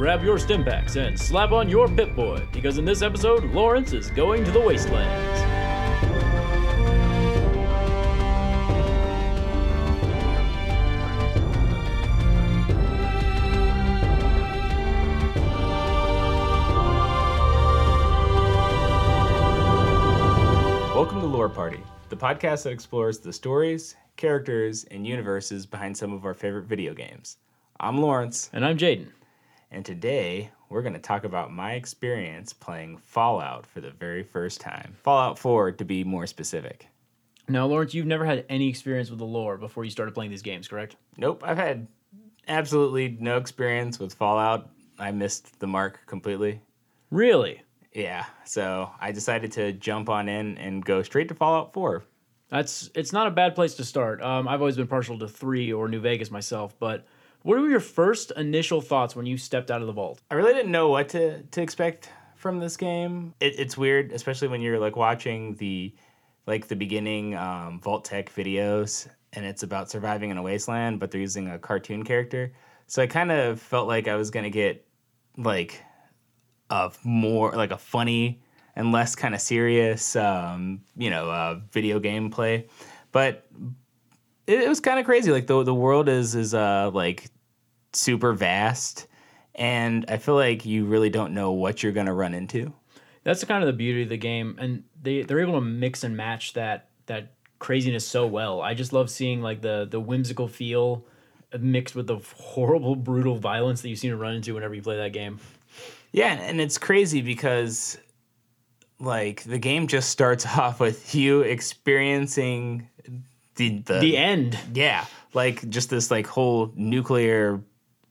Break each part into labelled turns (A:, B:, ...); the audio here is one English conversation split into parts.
A: Grab your stim packs and slap on your Pip Boy, because in this episode, Lawrence is going to the wastelands.
B: Welcome to Lore Party, the podcast that explores the stories, characters, and universes behind some of our favorite video games. I'm Lawrence,
A: And I'm Jaden.
B: And today we're going to talk about my experience playing Fallout for the very first time. Fallout 4, to be more specific.
A: Now, Lawrence, you've never had any experience with the lore before you started playing these games, correct?
B: Nope, I've had absolutely no experience with Fallout. I missed the mark completely.
A: Really?
B: Yeah, so I decided to jump on in and go straight to Fallout 4.
A: That's it's not a bad place to start. Um, I've always been partial to three or New Vegas myself, but what were your first initial thoughts when you stepped out of the vault?
B: I really didn't know what to, to expect from this game. It, it's weird, especially when you're like watching the like the beginning um, Vault-Tec videos, and it's about surviving in a wasteland, but they're using a cartoon character. So I kind of felt like I was gonna get like a more like a funny and less kind of serious, um, you know, uh, video game play. But it, it was kind of crazy. Like the the world is is uh like super vast, and I feel like you really don't know what you're gonna run into.
A: That's kind of the beauty of the game, and they they're able to mix and match that that craziness so well. I just love seeing like the the whimsical feel mixed with the horrible, brutal violence that you seem to run into whenever you play that game.
B: Yeah, and it's crazy because like the game just starts off with you experiencing the the,
A: The end.
B: yeah, like just this like whole nuclear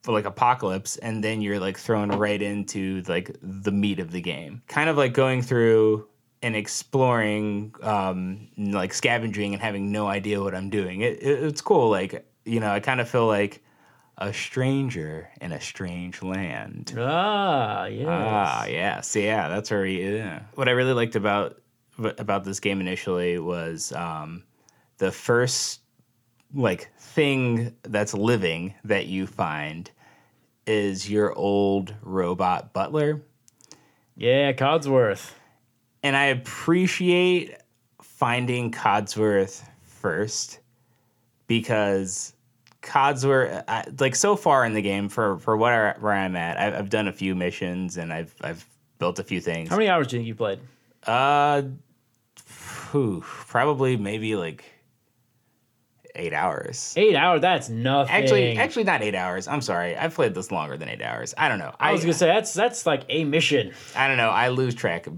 B: like apocalypse and then you're like thrown right into like the meat of the game. Kind of like going through and exploring um like scavenging and having no idea what I'm doing. It, it it's cool like you know, I kind of feel like a stranger in a strange land.
A: Ah, yes.
B: Ah, yes, yeah, that's where he. Yeah. What I really liked about about this game initially was um, the first like thing that's living that you find is your old robot butler,
A: Yeah, Codsworth.
B: and I appreciate finding Codsworth first because Codsworth, I, like so far in the game, for for where, where I'm at, I've, I've done a few missions and I've I've built a few things.
A: How many hours do you think you played?
B: Uh, whew, probably maybe like eight hours.
A: Eight hours. That's nothing.
B: Actually, actually not eight hours. I'm sorry. I've played this longer than eight hours. I don't know.
A: I was gonna say that's that's like a mission.
B: I don't know. I lose track of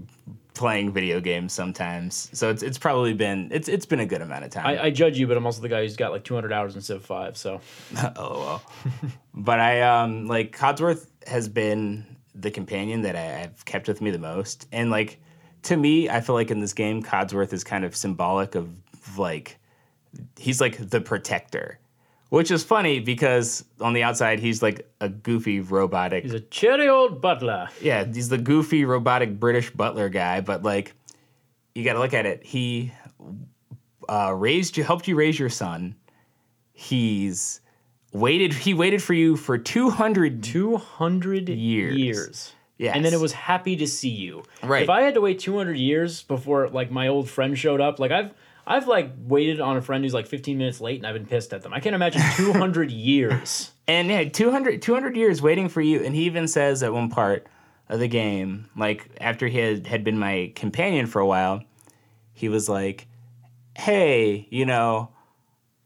B: playing video games sometimes. So it's it's probably been it's it's been a good amount of time.
A: I, I judge you, but I'm also the guy who's got like 200 hours instead of five. So
B: oh well. but I um like Codsworth has been the companion that I, I've kept with me the most, and like to me, I feel like in this game, Codsworth is kind of symbolic of like he's like the protector, which is funny because on the outside he's like a goofy robotic
A: he's a cheery old butler.
B: yeah, he's the goofy robotic British butler guy, but like you got to look at it. He uh, raised you, helped you raise your son. He's waited. He waited for you for two hundred.
A: 200
B: Years.
A: years.
B: Yes.
A: And then it was happy to see you.
B: Right.
A: If I had to wait 200 years before like my old friend showed up, like I've I've like waited on a friend who's like 15 minutes late and I've been pissed at them. I can't imagine 200 years.
B: And yeah, 200, 200 years waiting for you. And he even says at one part of the game, like after he had, had been my companion for a while, he was like, hey, you know,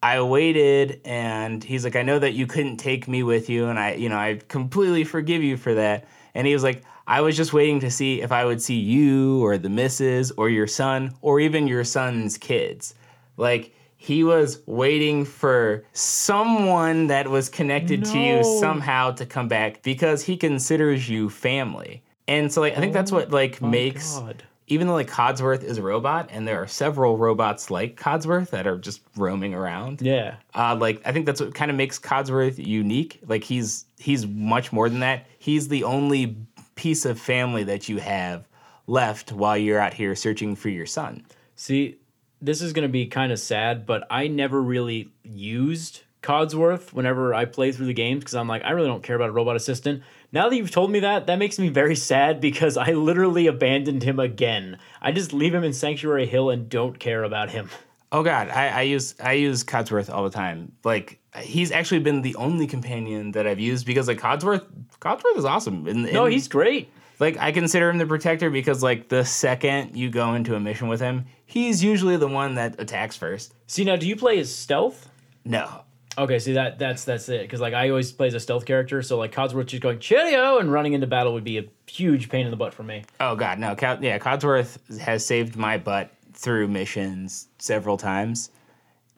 B: I waited and he's like, I know that you couldn't take me with you. And I, you know, I completely forgive you for that. And he was like, I was just waiting to see if I would see you or the missus or your son or even your son's kids. Like, he was waiting for someone that was connected to you somehow to come back because he considers you family. And so like I think that's what like makes
A: God.
B: even though like Codsworth is a robot and there are several robots like Codsworth that are just roaming around.
A: Yeah.
B: Uh, like I think that's what kind of makes Codsworth unique. Like he's he's much more than that. He's the only piece of family that you have left while you're out here searching for your son.
A: See, this is going to be kind of sad, but I never really used Codsworth whenever I play through the games because I'm like, I really don't care about a robot assistant. Now that you've told me that, that makes me very sad because I literally abandoned him again. I just leave him in Sanctuary Hill and don't care about him.
B: Oh God, I, I use I use Codsworth all the time. Like he's actually been the only companion that I've used because like Codsworth, Codsworth is awesome. And,
A: No, he's great.
B: like I consider him the protector because like the second you go into a mission with him, he's usually the one that attacks first.
A: See, now, do you play as stealth?
B: No,
A: Okay, see that that's that's it because like I always play as a stealth character, so like Codsworth just going cheerio and running into battle would be a huge pain in the butt for me.
B: Oh God, no. Cod- yeah, Codsworth has saved my butt through missions several times,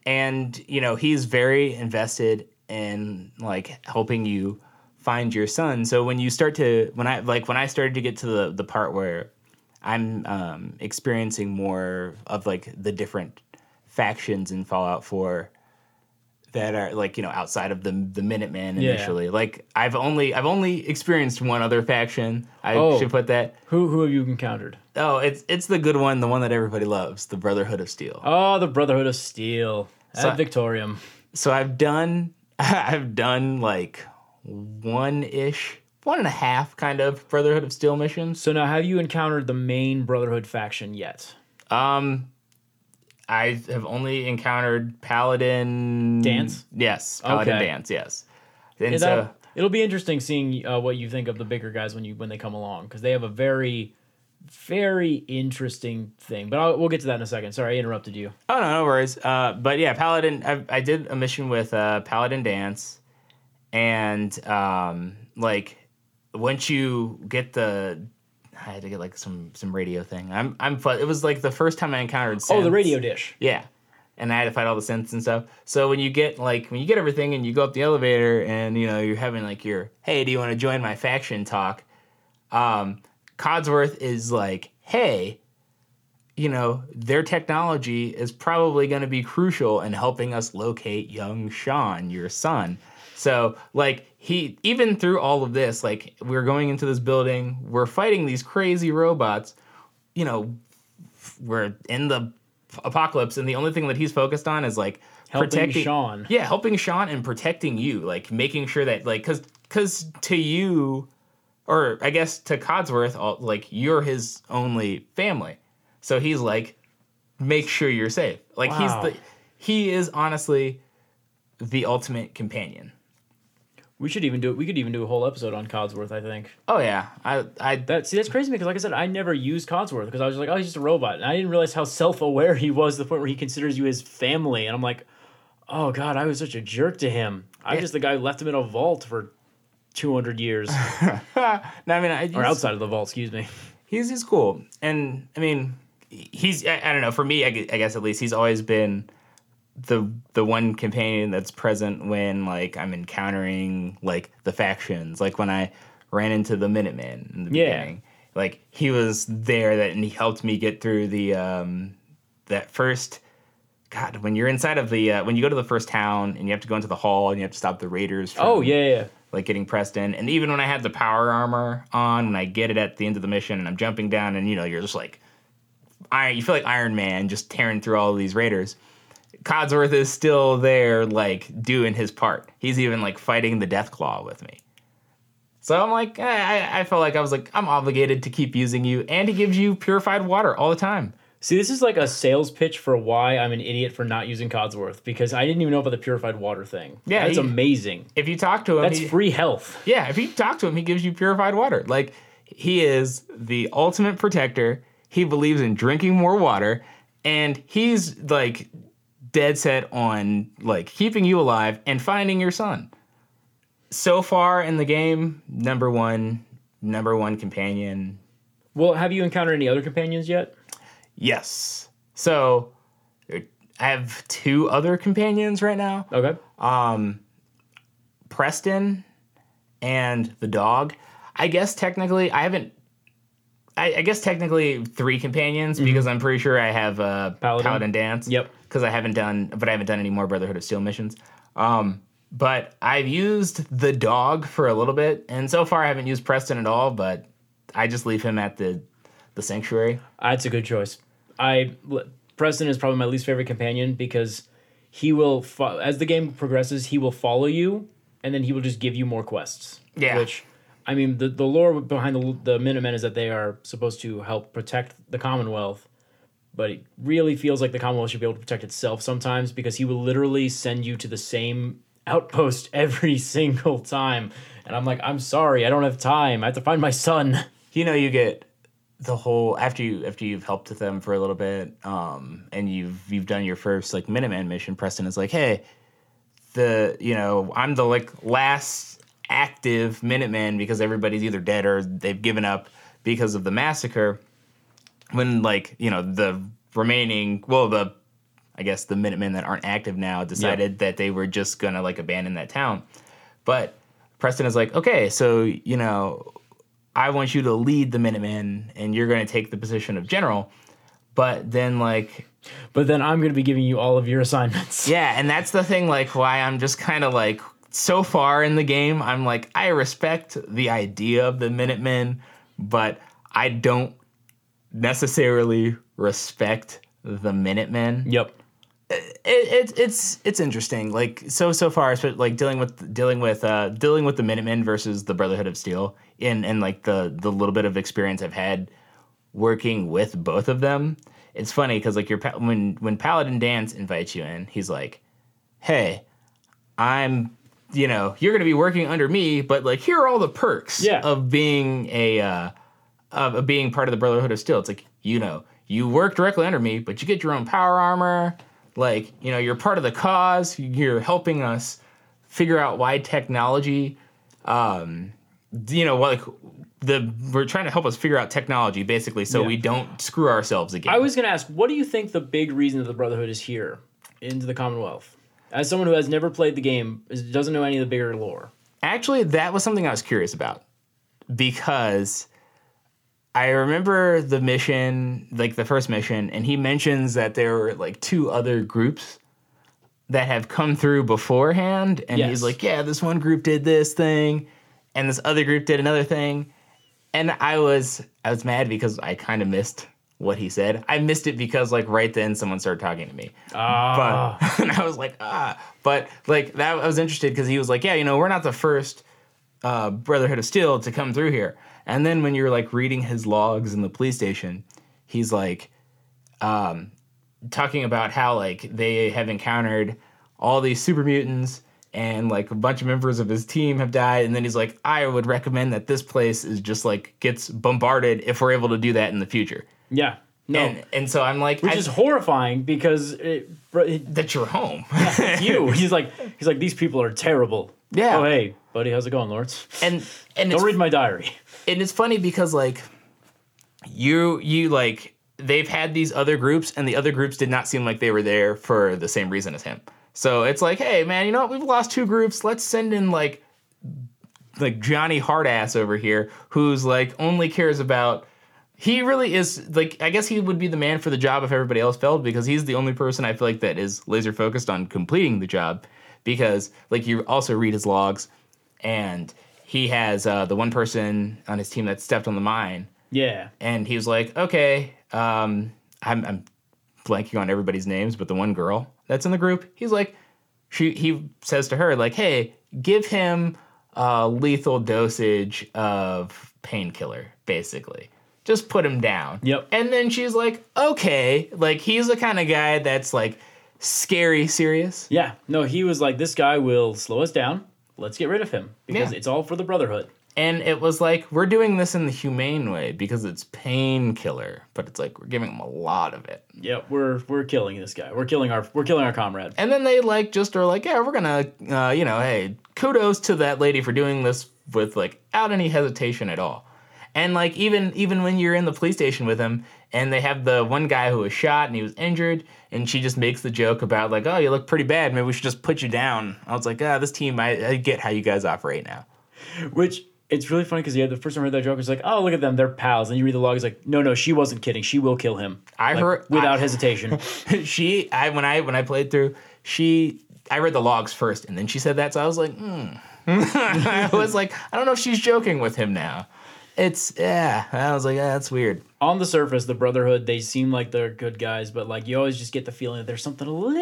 B: and you know he's very invested in like helping you find your son. So when you start to when I like when I started to get to the the part where I'm um, experiencing more of like the different factions in Fallout Four that are like you know outside of the the Minutemen
A: Yeah.
B: initially. Like I've only I've only experienced one other faction. I
A: Oh.
B: should put that.
A: Who who have you encountered?
B: Oh, it's it's the good one, the one that everybody loves, the Brotherhood of Steel.
A: Oh, the Brotherhood of Steel
B: So-
A: Victoriam.
B: So I've done I've done like one ish, one and a half kind of Brotherhood of Steel missions.
A: So now, have you encountered the main Brotherhood faction yet?
B: Um, I have only encountered Paladin
A: Danse?
B: Yes, Paladin
A: Okay.
B: Danse. Yes, and
A: Is
B: so
A: it'll be interesting seeing uh, what you think of the bigger guys when you when they come along because they have a very very interesting thing. But I'll, we'll get to that in a second. Sorry, I interrupted you.
B: Oh no, no worries. Uh, but yeah, Paladin. I, I did a mission with uh, Paladin Danse, and um, like once you get the, I had to get like some some radio thing. I'm I'm. It was like the first time I encountered.
A: Oh, the radio dish.
B: Yeah. And I had to fight all the synths and stuff. So when you get like when you get everything and you go up the elevator and you know you're having like your hey, do you want to join my faction talk? Um, Codsworth is like, hey, you know their technology is probably going to be crucial in helping us locate young Sean, your son. So like he even through all of this, like we're going into this building, we're fighting these crazy robots. You know, we're in the apocalypse, and the only thing that he's focused on is like
A: Helping
B: protecting
A: Sean.
B: Yeah, helping Sean and protecting you, like making sure that like because because to you, or I guess to Codsworth, like you're his only family, so he's like make sure you're safe. Like
A: Wow.
B: he's the he is honestly the ultimate companion.
A: We should even do it. We could even do a whole episode on Codsworth. I think
B: Oh yeah, I I
A: that see that's crazy because like I said, I never used Codsworth because I was like, oh, he's just a robot, and I didn't realize how self aware he was to the point where he considers you his family, and I'm like, oh god, I was such a jerk to him. I'm
B: Yeah.
A: just the guy who left him in a vault for 200 years,
B: no, I mean I
A: or outside of the vault, excuse me.
B: he's he's cool, and I mean, he's I, I don't know. For me, I, I guess at least he's always been the the one companion that's present when like I'm encountering like the factions, like when I ran into the Minutemen in the
A: Yeah.
B: beginning. Like he was there that and he helped me get through the um that first God, when you're inside of the uh, when you go to the first town and you have to go into the hall and you have to stop the raiders from
A: Oh yeah, yeah.
B: Like getting pressed in. And even when I had the power armor on, when I get it at the end of the mission and I'm jumping down and you know, you're just like iron you feel like Iron Man just tearing through all these raiders. Codsworth is still there, like doing his part. He's even like fighting the Deathclaw with me. So I'm like, I- I felt like I was like, I'm obligated to keep using you, and he gives you purified water all the time.
A: See, this is like a sales pitch for why I'm an idiot for not using Codsworth because I didn't even know about the purified water thing.
B: Yeah,
A: that's
B: he-
A: amazing.
B: If you talk to him,
A: That's
B: he-
A: free health.
B: Yeah, if you talk to him, he gives you purified water. Like he is the ultimate protector. He believes in drinking more water, and he's like dead set on like keeping you alive and finding your son. So far in the game, number one, number one companion.
A: Well, have you encountered any other companions yet?
B: Yes. So I have two other companions right now.
A: Okay.
B: Um, Preston and the dog. I guess technically I haven't. I, I guess technically three companions because I'm pretty sure I have uh,
A: Paladin.
B: Paladin. Danse.
A: Yep.
B: Because I haven't done, but I haven't done any more Brotherhood of Steel missions. Um, but I've used the dog for a little bit, and so far I haven't used Preston at all. But I just leave him at the the sanctuary.
A: That's a good choice. I Preston is probably my least favorite companion because he will fo- as the game progresses, he will follow you and then he will just give you more quests.
B: Yeah.
A: Which I mean, the the lore behind the the Minutemen is that they are supposed to help protect the Commonwealth, but it really feels like the Commonwealth should be able to protect itself sometimes because he will literally send you to the same outpost every single time. And I'm like, I'm sorry, I don't have time. I have to find my son.
B: you know you get the whole after you after you've helped with them for a little bit um and you've you've done your first like minuteman mission preston is like hey the you know i'm the like last active minuteman because everybody's either dead or they've given up because of the massacre. When like you know the remaining well the i guess the minutemen that aren't active now decided that they were just gonna like abandon that town. But preston is like okay so you know I want you to lead the Minutemen and you're going to take the position of general. But then, like,
A: But then I'm going to be giving you all of your assignments.
B: yeah, and that's the thing, like, why I'm just kind of like, so far in the game, I'm like, I respect the idea of the Minutemen, but I don't necessarily respect the Minutemen.
A: Yep.
B: it, it, it's it's interesting. Like so so far, like dealing with dealing with uh, dealing with the Minutemen versus the Brotherhood of Steel, in and like the the little bit of experience I've had working with both of them. It's funny because like your when when Paladin Danse invites you in, he's like, "Hey, I'm." You know, you're going to be working under me, but like, here are all the perks
A: Yeah.
B: of being a uh, of, of being part of the Brotherhood of Steel. It's like, you know, you work directly under me, but you get your own power armor. Like, you know, you're part of the cause. You're helping us figure out why technology, um, you know, like the we're trying to help us figure out technology basically, so
A: Yeah.
B: we don't screw ourselves again.
A: I was going to ask, what do you think the big reason that the Brotherhood is here into the Commonwealth? As someone who has never played the game, doesn't know any of the bigger lore.
B: Actually, that was something I was curious about because I remember the mission, like the first mission, and he mentions that there were like two other groups that have come through beforehand. And
A: Yes.
B: he's like, yeah, this one group did this thing, and this other group did another thing. And I was I was mad because I kind of missed what he said. I missed it because like right then someone started talking to me.
A: Ah.
B: But and I was like, ah. But like that, I was interested because he was like, yeah, you know, we're not the first uh, Brotherhood of Steel to come through here. And then when you're like reading his logs in the police station, he's like, um, talking about how like they have encountered all these super mutants and like a bunch of members of his team have died and then he's like i would recommend that this place is just like gets bombarded if we're able to do that in the future
A: Yeah. No.
B: and and so i'm like
A: which
B: I-
A: is horrifying because it, it,
B: that you're home
A: you. He's like, he's like, these people are terrible.
B: Yeah.
A: Oh hey, buddy, how's it going, Lawrence?
B: and and
A: Don't read my diary.
B: and it's funny because like you you like they've had these other groups and the other groups did not seem like they were there for the same reason as him so it's like hey man you know what? We've lost two groups. Let's send in like like johnny hardass over here who's like only cares about he really is like i guess he would be the man for the job if everybody else failed because he's the only person i feel like that is laser focused on completing the job because like you also read his logs and he has uh, the one person on his team that stepped on the mine.
A: Yeah.
B: and he was like okay um, I'm, I'm blanking on everybody's names but the one girl that's in the group he's like she he says to her like hey give him a lethal dosage of painkiller basically just put him down
A: Yep.
B: and then she's like okay like he's the kind of guy that's like scary serious
A: Yeah. No, he was like, this guy will slow us down. Let's get rid of him because
B: Yeah.
A: it's all for the Brotherhood.
B: And it was like, we're doing this in the humane way because it's painkiller, but it's like we're giving them a lot of it.
A: Yep, we're we're killing this guy. We're killing our we're killing our comrade.
B: And then they like just are like, yeah, we're gonna, uh, you know, hey, kudos to that lady for doing this with like out any hesitation at all. And like even even when you're in the police station with him, and they have the one guy who was shot and he was injured, and she just makes the joke about like, oh, you look pretty bad. Maybe we should just put you down. I was like, ah, this team, I, I get how you guys operate now.
A: Which it's really funny because yeah, the first time I heard that joke was like, oh look at them, they're pals. And you read the log, it's like, no, no, she wasn't kidding. She will kill him.
B: I
A: Like,
B: heard-
A: without
B: I-
A: hesitation.
B: she I when I when I played through, she I read the logs first and then she said that, so I was like, hmm. I was like, I don't know if she's joking with him now. It's yeah. I was like, yeah, that's weird.
A: On the surface, the Brotherhood they seem like they're good guys, but like you always just get the feeling that there's something a little,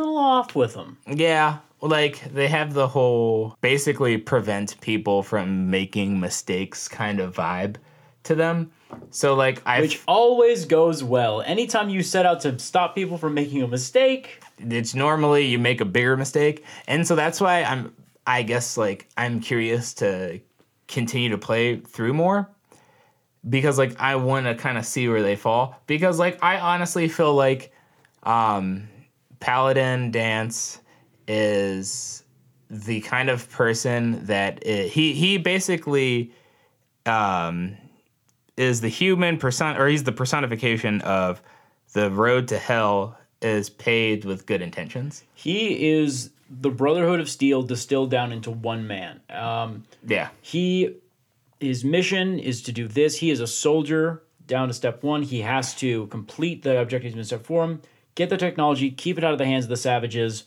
A: little off with them.
B: Yeah. Like they have the whole basically prevent people from making mistakes kind of vibe to them. So like I
A: Which always goes well. Anytime you set out to stop people from making a mistake,
B: it's normally you make a bigger mistake and so that's why i'm i guess like i'm curious to continue to play through more because like i want to kind of see where they fall because like i honestly feel like um paladin danse is the kind of person that i he he basically um is the human person or he's the personification of the road to hell is paved with good intentions.
A: he is the Brotherhood of Steel distilled down into one man. Um,
B: Yeah.
A: he his mission is to do this. He is a soldier down to step one. He has to complete the objectives in step four. Get the technology, keep it out of the hands of the savages.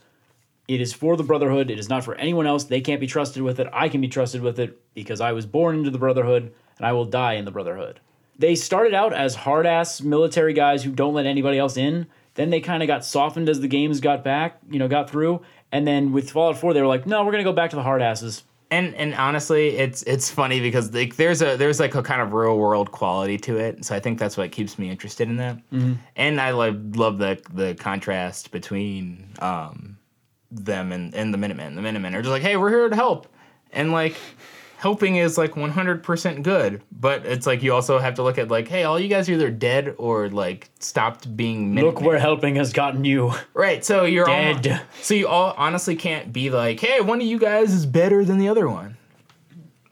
A: It is for the Brotherhood. It is not for anyone else. They can't be trusted with it. I can be trusted with it because I was born into the Brotherhood and I will die in the Brotherhood. They started out as hard ass military guys who don't let anybody else in. Then they kind of got softened as the games got back, you know, got through. And then with Fallout 4, they were like, no, we're going to go back to the hard asses.
B: And and honestly, it's it's funny because like there's a there's like a kind of real world quality to it. So I think that's what keeps me interested in that. And I love love the the contrast between um them and, and the Minutemen. The Minutemen are just like, hey, we're here to help. And like helping is like 100% good, but it's like you also have to look at like, hey, all you guys are either dead or like stopped being
A: Look
B: Minutemen.
A: where helping has gotten you.
B: Right. So you're all,
A: Dead.
B: so you all honestly can't be like, hey, one of you guys is better than the other one.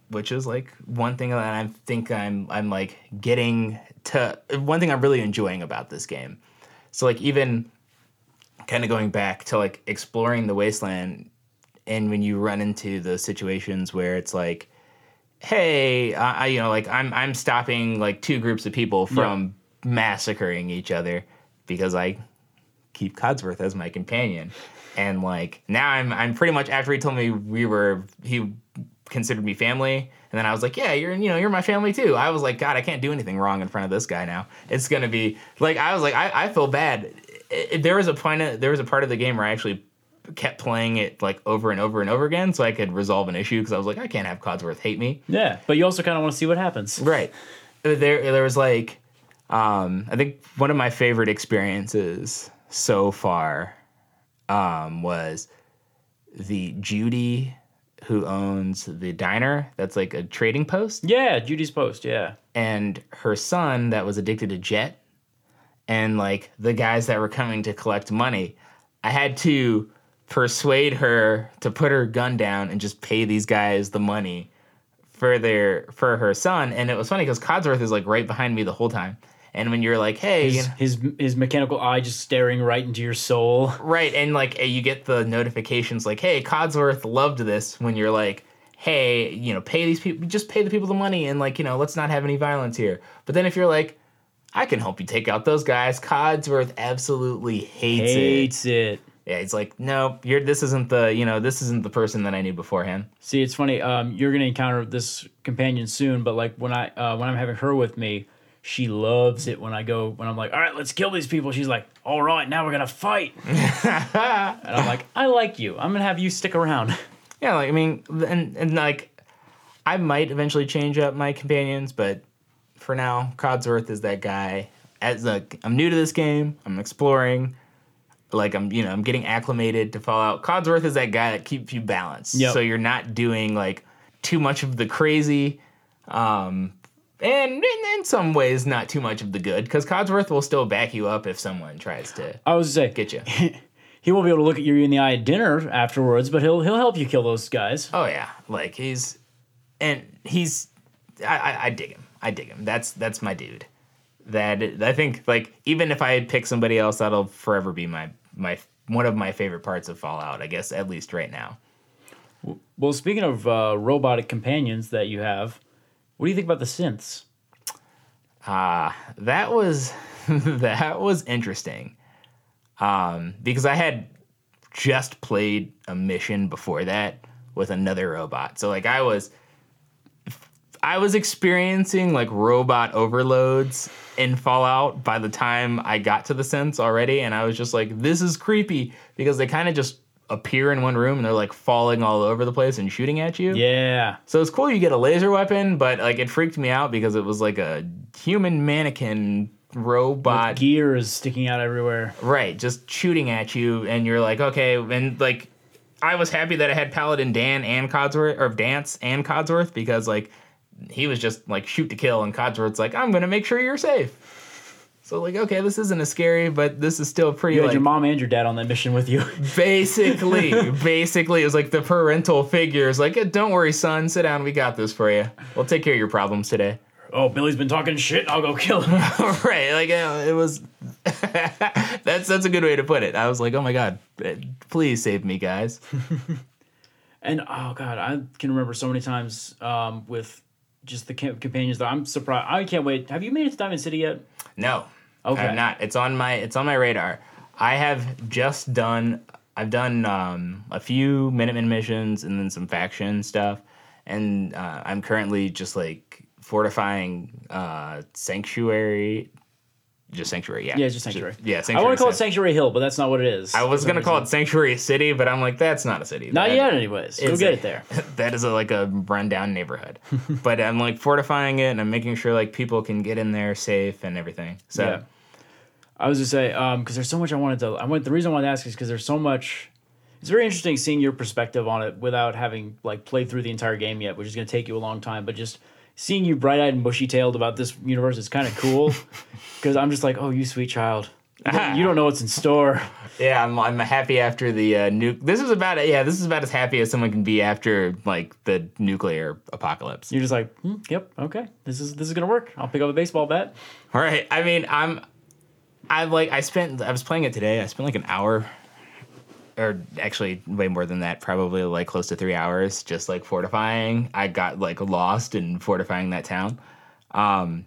B: Which is like one thing that I think I'm I'm like getting to one thing I'm really enjoying about this game. So like even kind of going back to like exploring the wasteland and when you run into those situations where it's like hey I, I you know like i'm i'm stopping like two groups of people from massacring each other because i keep codsworth as my companion. And like now i'm i'm pretty much after he told me we were he considered me family and then i was like yeah you're you know you're my family too. I was like god i can't do anything wrong in front of this guy now. It's gonna be like i was like i, I feel bad. It, it- there was a point of, there was a part of the game where i actually kept playing it like over and over and over again so i could resolve an issue because i was like i can't have codsworth hate me
A: Yeah, but you also kind of want to see what happens.
B: Right. There there was like um I think one of my favorite experiences so far um was the Judy who owns the diner that's like a trading post
A: Yeah, Judy's post. Yeah,
B: and her son that was addicted to jet and like the guys that were coming to collect money i had to persuade her to put her gun down and just pay these guys the money for their for her son and it was funny because codsworth is like right behind me the whole time and when you're like hey you
A: his,
B: know,
A: his his mechanical eye just staring right into your soul.
B: Right, and like eh, you get the notifications like, "Hey, Codsworth loved this." When you're like, "Hey, you know, pay these people, just pay the people the money, and like, you know, let's not have any violence here." But then if you're like, "I can help you take out those guys," Codsworth absolutely hates, it.
A: Hates it.
B: Yeah, he's like, "No, you're this isn't the you know this isn't the person that I knew beforehand."
A: See, it's funny. Um, you're gonna encounter this companion soon, but like when I uh, when I'm having her with me, she loves it when I go when I'm like, all right, let's kill these people. She's like, all right, now we're gonna fight. and I'm like, I like you. I'm gonna have you stick around.
B: Yeah, like I mean, and and like, I might eventually change up my companions, but for now, Codsworth is that guy. As like, I'm new to this game, I'm exploring. Like I'm, you know, I'm getting acclimated to Fallout. Codsworth is that guy that keeps you balanced,
A: Yep.
B: so you're not doing like too much of the crazy, um, and in, in some ways not too much of the good, because Codsworth will still back you up if someone tries to
A: I was say,
B: get you.
A: he won't be able to look at you in the eye at dinner afterwards, but he'll he'll help you kill those guys.
B: Oh yeah, like he's and he's I, I, I dig him. I dig him. That's that's my dude. That I think like even if I pick somebody else, that'll forever be my my one of my favorite parts of Fallout. I guess at least right now.
A: Well, speaking of uh, robotic companions that you have, what do you think about the synths?
B: Uh, that was that was interesting. Um, because I had just played a mission before that with another robot. So like I was I was experiencing like robot overloads in Fallout by the time I got to the synths already and I was just like this is creepy because they kind of just appear in one room and they're like falling all over the place and shooting at you.
A: Yeah.
B: So it's cool you get a laser weapon, but like it freaked me out because it was like a human mannequin robot
A: Gears sticking out everywhere.
B: right just shooting at you and you're like okay and like I was happy that I had Paladin Dan and Codsworth or Danse and Codsworth because like he was just like shoot to kill and Codsworth's like I'm to make sure you're safe. So like okay, this isn't as scary, but this is still pretty
A: You had
B: like
A: your mom and your dad on that mission with you.
B: basically basically it was like the parental figures like don't worry son, sit down, we got this for you. We'll take care of your problems today.
A: oh, Billy's been talking shit. I'll go kill him.
B: right like it was that's that's a good way to put it i was like oh my god eh, please save me guys
A: And oh god, I can remember so many times um, with just the camp companions that I'm surprised. I can't wait. Have you made it to Diamond City yet?
B: no
A: Okay.
B: i'm not it's on my it's on my radar i have just done i've done um, a few minuteman missions and then some faction stuff and uh, i'm currently just like fortifying uh, sanctuary just sanctuary yeah
A: Yeah, it's just Sanctuary.
B: yeah
A: I want to call it Sanctuary Hill, but that's not what it is.
B: i was gonna call
A: reason.
B: it sanctuary city but i'm like that's not a city
A: Not
B: That-
A: yet, anyways. Go get
B: a-
A: it there.
B: that is a, like a rundown neighborhood. but I'm like fortifying it and I'm making sure like people can get in there safe and everything. So
A: Yeah. I was just say um, because there's so much I wanted to. I went. The reason I wanted to ask is because there's so much. It's very interesting seeing your perspective on it without having like played through the entire game yet, which is going to take you a long time. But just seeing you bright eyed and bushy tailed about this universe is kind of cool because I'm just like, oh, you sweet child. You don't, you don't know what's in store.
B: yeah, I'm, I'm happy after the uh, nuke. This is about yeah, this is about as happy as someone can be after like the nuclear apocalypse.
A: You're just like, hmm, yep, okay, this is this is gonna work. I'll pick up a baseball bat.
B: All right. I mean, I'm I'm like I spent I was playing it today. I spent like an hour or actually way more than that, probably like close to 3 hours just like fortifying. I got like lost in fortifying that town. Um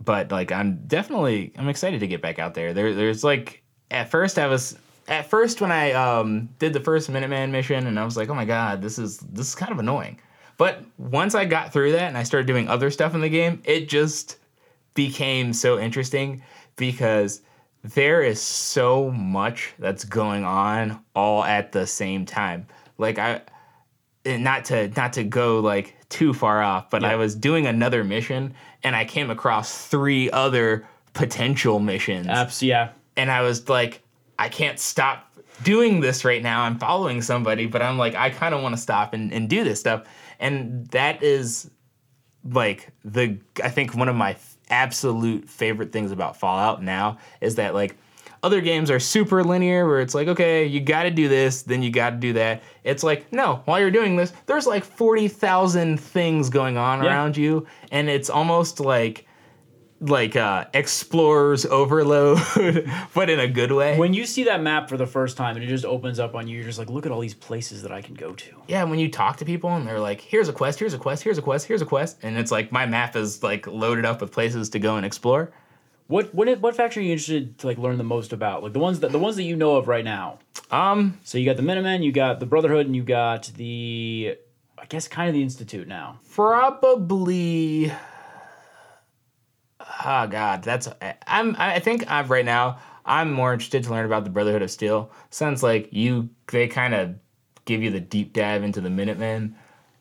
B: but like I'm definitely I'm excited to get back out there. There there's like at first I was at first when I um did the first Minuteman mission and I was like, "Oh my god, this is this is kind of annoying." But once I got through that and I started doing other stuff in the game, it just became so interesting because there is so much that's going on all at the same time. Like I not to not to go like too far off, but I was doing another mission and I came across three other potential missions.
A: Apps, yeah.
B: And I was like, I can't stop doing this right now. I'm following somebody, but I'm like, I kind of want to stop and, and do this stuff. And that is like the I think one of my absolute favorite things about Fallout now is that like other games are super linear where it's like okay you got to do this then you got to do that it's like no while you're doing this there's like 40,000 things going on
A: Yeah.
B: around you and it's almost like like uh explorers overload but in a good way
A: When you see that map for the first time and it just opens up on you, you're just like, look at all these places that I can go to.
B: yeah, when you talk to people and they're like, here's a quest, here's a quest, here's a quest, here's a quest, and it's like my map is like loaded up with places to go and explore.
A: What what what faction are you interested to like learn the most about? Like the ones that the ones that you know of right now.
B: Um,
A: So you got the Minutemen, you got the Brotherhood, and you got the I guess kind of the Institute now.
B: probably. Oh God, that's I'm. I think I'm right now. I'm more interested to learn about the Brotherhood of Steel. Sounds like you. They kind of give you the deep dive into the Minutemen,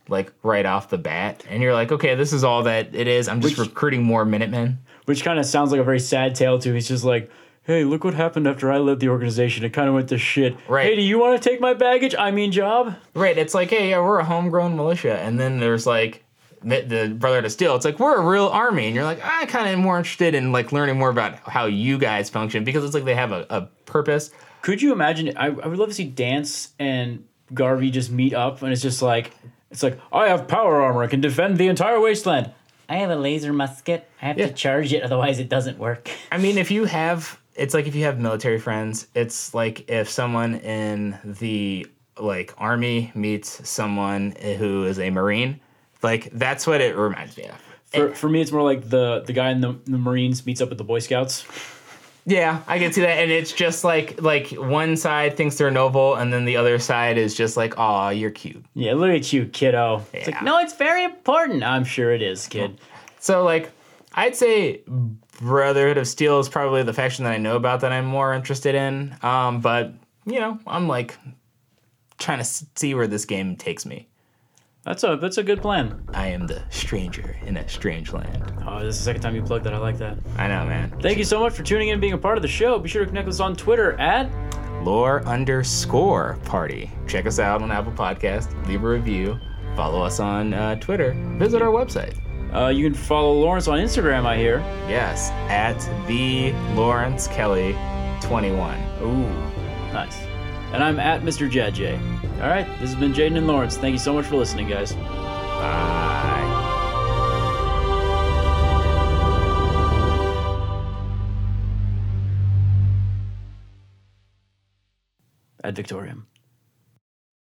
B: like right off the bat, and you're like, okay, this is all that it is. I'm just
A: Which-
B: recruiting more Minutemen.
A: Which kind of sounds like a very sad tale too. He's just like, hey, look what happened after I led the organization. It kind of went to shit.
B: Right.
A: Hey, do you want to take my baggage? I mean, job.
B: Right. It's like, hey, yeah, we're a homegrown militia, and then there's like the, the Brotherhood of Steel. It's like we're a real army, and you're like, I kind of more interested in like learning more about how you guys function because it's like they have a, a purpose.
A: Could you imagine? I, I would love to see Danse and Garvey just meet up, and it's just like, it's like I have power armor. I can defend the entire wasteland.
C: I have a laser musket. I have
B: Yeah.
C: to charge it, otherwise it doesn't work.
B: I mean, if you have, it's like if you have military friends, it's like if someone in the like army meets someone who is a marine, like that's what it reminds me of.
A: For, for me, it's more like the the guy in the, the Marines meets up with the Boy Scouts.
B: Yeah, I can see that, and it's just like like one side thinks they're noble, and then the other side is just like, "Aw, you're cute."
A: Yeah, look at you, kiddo. It's
B: Yeah.
A: like, no, it's very important. I'm sure it is, kid.
B: So like, I'd say Brotherhood of Steel is probably the faction that I know about that I'm more interested in. Um, but you know, I'm like trying to see where this game takes me.
A: That's a that's a good plan.
B: I am the stranger in a strange land.
A: Oh, this is the second time you plugged that. I like that.
B: I know, man.
A: Thank you so much for tuning in and being a part of the show. Be sure to connect with us on Twitter at
B: Lore underscore party. Check us out on Apple Podcast. Leave a review. Follow us on uh, Twitter. Visit our website.
A: uh, you can follow Lawrence on Instagram. I hear.
B: Yes, at the Lawrence Kelly 21.
A: Ooh, nice. And I'm at Mr. Jed J. All right, this has been Jaden and Lawrence. Thank you so much for listening, guys.
B: Bye.
A: Ad Victoriam.